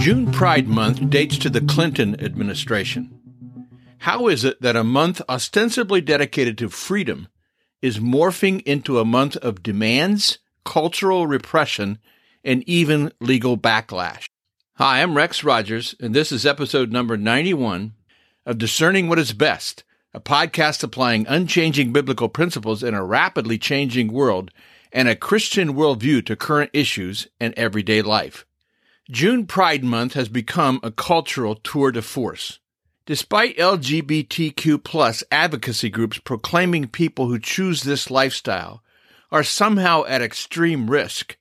June Pride Month dates to the Clinton administration. How is it that a month ostensibly dedicated to freedom is morphing into a month of demands, cultural repression, and even legal backlash? Hi, I'm Rex Rogers, and this is episode number 91 of Discerning What Is Best, a podcast applying unchanging biblical principles in a rapidly changing world and a Christian worldview to current issues and everyday life. June Pride Month has become a cultural tour de force. Despite LGBTQ plus advocacy groups proclaiming people who choose this lifestyle are somehow at extreme risk,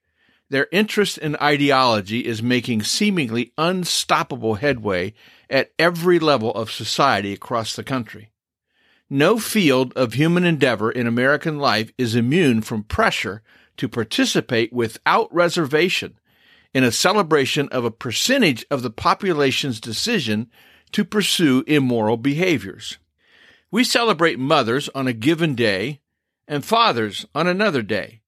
their interest in ideology is making seemingly unstoppable headway at every level of society across the country. No field of human endeavor in American life is immune from pressure to participate without reservation in a celebration of a percentage of the population's decision to pursue immoral behaviors. We celebrate mothers on a given day and fathers on another day.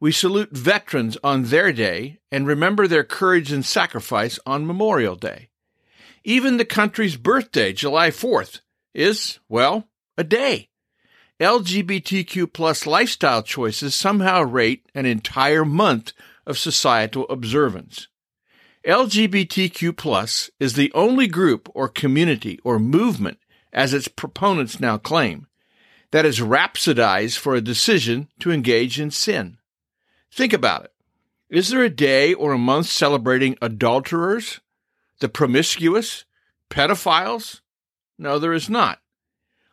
We salute veterans on their day and remember their courage and sacrifice on Memorial Day. Even the country's birthday, July 4th, is, well, a day. LGBTQ plus lifestyle choices somehow rate an entire month of societal observance. LGBTQ is the only group or community or movement, as its proponents now claim, that is rhapsodized for a decision to engage in sin. Think about it. Is there a day or a month celebrating adulterers, the promiscuous, pedophiles? No, there is not.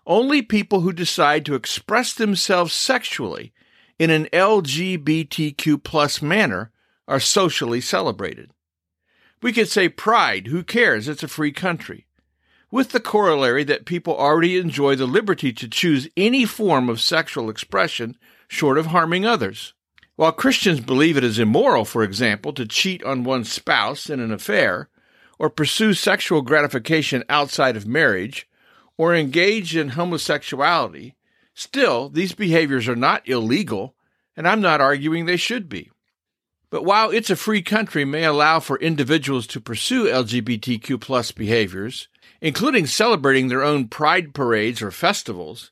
Only people who decide to express themselves sexually in an LGBTQ plus manner are socially celebrated. We could say pride, who cares? It's a free country. With the corollary that people already enjoy the liberty to choose any form of sexual expression short of harming others. While Christians believe it is immoral, for example, to cheat on one's spouse in an affair, or pursue sexual gratification outside of marriage, or engage in homosexuality, Still, these behaviors are not illegal, and I'm not arguing they should be. But while it's a free country may allow for individuals to pursue LGBTQ plus behaviors, including celebrating their own pride parades or festivals,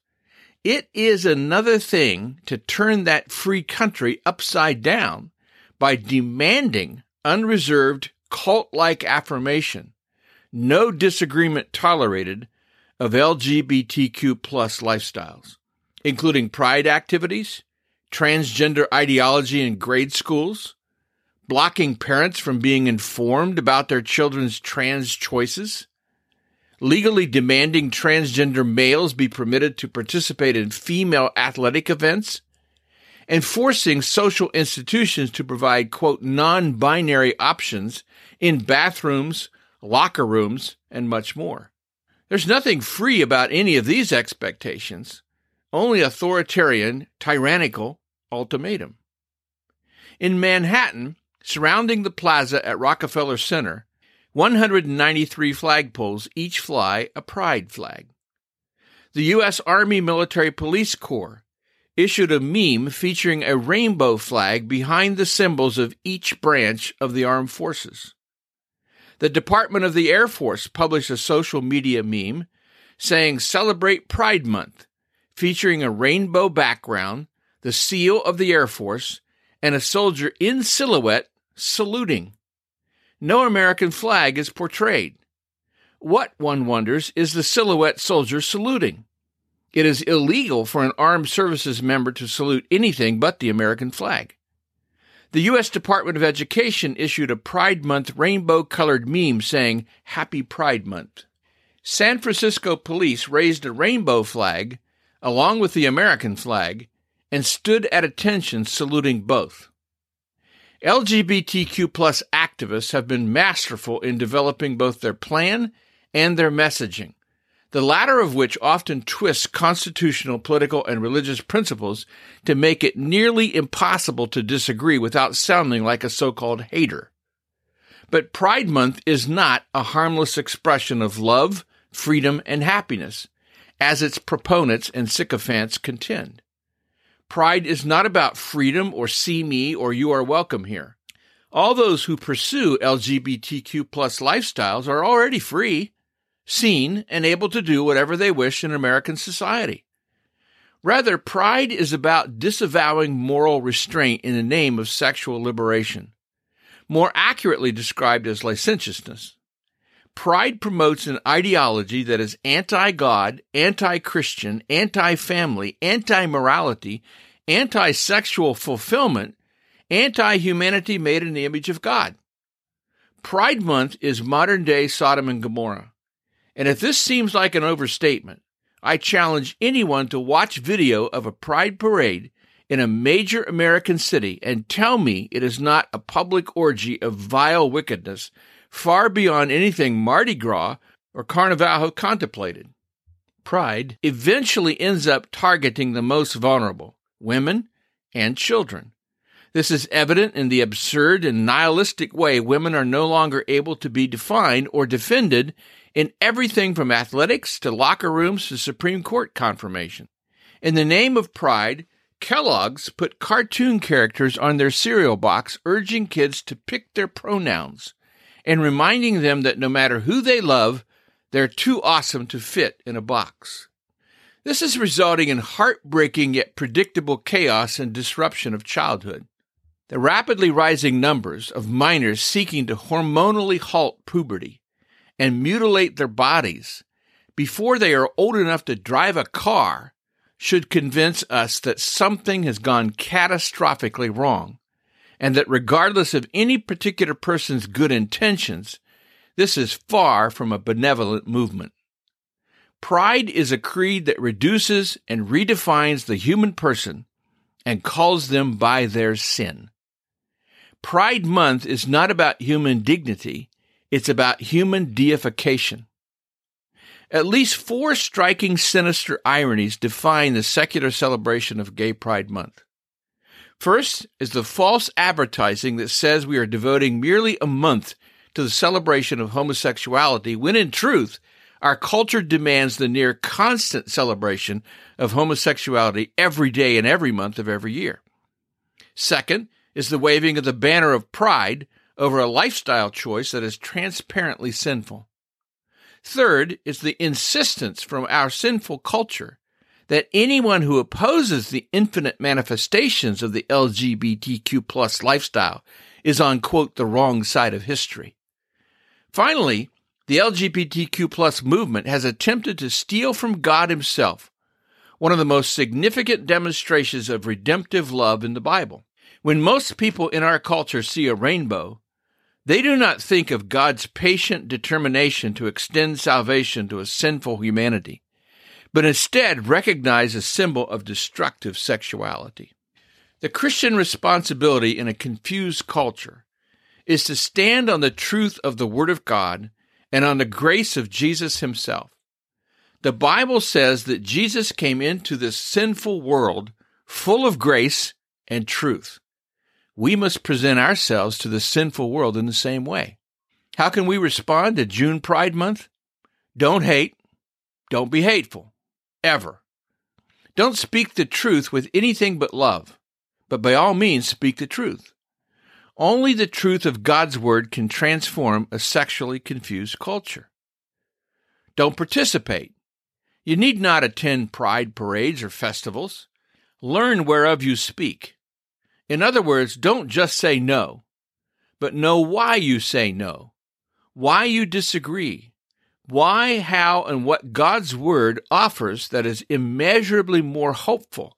it is another thing to turn that free country upside down by demanding unreserved cult like affirmation, no disagreement tolerated, of LGBTQ plus lifestyles including pride activities, transgender ideology in grade schools, blocking parents from being informed about their children's trans choices, legally demanding transgender males be permitted to participate in female athletic events, and forcing social institutions to provide, quote, non binary options in bathrooms, locker rooms, and much more. There's nothing free about any of these expectations only authoritarian, tyrannical ultimatum. In Manhattan, surrounding the plaza at Rockefeller Center, 193 flagpoles each fly a pride flag. The U.S. Army Military Police Corps issued a meme featuring a rainbow flag behind the symbols of each branch of the armed forces. The Department of the Air Force published a social media meme saying, Celebrate Pride Month featuring a rainbow background, the seal of the Air Force, and a soldier in silhouette saluting. No American flag is portrayed. What, one wonders, is the silhouette soldier saluting? It is illegal for an armed services member to salute anything but the American flag. The U.S. Department of Education issued a Pride Month rainbow colored meme saying, Happy Pride Month. San Francisco police raised a rainbow flag along with the American flag, and stood at attention saluting both. LGBTQ plus activists have been masterful in developing both their plan and their messaging, the latter of which often twists constitutional, political, and religious principles to make it nearly impossible to disagree without sounding like a so called hater. But Pride Month is not a harmless expression of love, freedom, and happiness as its proponents and sycophants contend. Pride is not about freedom or see me or you are welcome here. All those who pursue LGBTQ plus lifestyles are already free, seen, and able to do whatever they wish in American society. Rather, pride is about disavowing moral restraint in the name of sexual liberation, more accurately described as licentiousness. Pride promotes an ideology that is anti God, anti Christian, anti family, anti morality, anti sexual fulfillment, anti humanity made in the image of God. Pride Month is modern day Sodom and Gomorrah. And if this seems like an overstatement, I challenge anyone to watch video of a pride parade in a major American city and tell me it is not a public orgy of vile wickedness far beyond anything Mardi Gras or Carnival contemplated. Pride eventually ends up targeting the most vulnerable women and children. This is evident in the absurd and nihilistic way women are no longer able to be defined or defended in everything from athletics to locker rooms to Supreme Court confirmation. In the name of pride, Kellogg's put cartoon characters on their cereal box urging kids to pick their pronouns and reminding them that no matter who they love, they're too awesome to fit in a box. This is resulting in heartbreaking yet predictable chaos and disruption of childhood. The rapidly rising numbers of minors seeking to hormonally halt puberty and mutilate their bodies before they are old enough to drive a car should convince us that something has gone catastrophically wrong, and that regardless of any particular person's good intentions, this is far from a benevolent movement. Pride is a creed that reduces and redefines the human person and calls them by their sin. Pride Month is not about human dignity, it's about human deification. At least four striking, sinister ironies define the secular celebration of Gay Pride Month. First is the false advertising that says we are devoting merely a month to the celebration of homosexuality, when in truth, our culture demands the near constant celebration of homosexuality every day and every month of every year. Second is the waving of the banner of pride over a lifestyle choice that is transparently sinful. Third is the insistence from our sinful culture that anyone who opposes the infinite manifestations of the LGBTQ plus lifestyle is on quote the wrong side of history. Finally, the LGBTQ plus movement has attempted to steal from God himself one of the most significant demonstrations of redemptive love in the Bible. When most people in our culture see a rainbow, they do not think of God's patient determination to extend salvation to a sinful humanity, but instead recognize a symbol of destructive sexuality. The Christian responsibility in a confused culture is to stand on the truth of the Word of God and on the grace of Jesus Himself. The Bible says that Jesus came into this sinful world full of grace and truth we must present ourselves to the sinful world in the same way. How can we respond to June Pride Month? Don't hate. Don't be hateful. Ever. Don't speak the truth with anything but love, but by all means speak the truth. Only the truth of God's Word can transform a sexually confused culture. Don't participate. You need not attend pride parades or festivals. Learn whereof you speak. In other words, don't just say no, but know why you say no, why you disagree, why, how, and what God's Word offers that is immeasurably more hopeful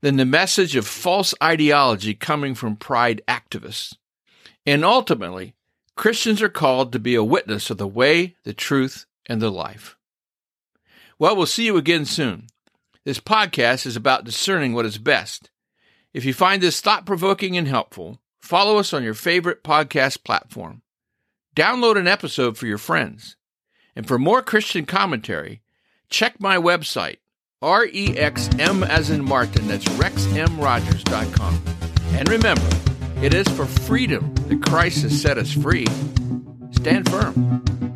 than the message of false ideology coming from pride activists. And ultimately, Christians are called to be a witness of the way, the truth, and the life. Well, we'll see you again soon. This podcast is about discerning what is best if you find this thought provoking and helpful, follow us on your favorite podcast platform. Download an episode for your friends. And for more Christian commentary, check my website, REXM as in Martin, that's rexmrogers.com. And remember, it is for freedom that Christ has set us free. Stand firm.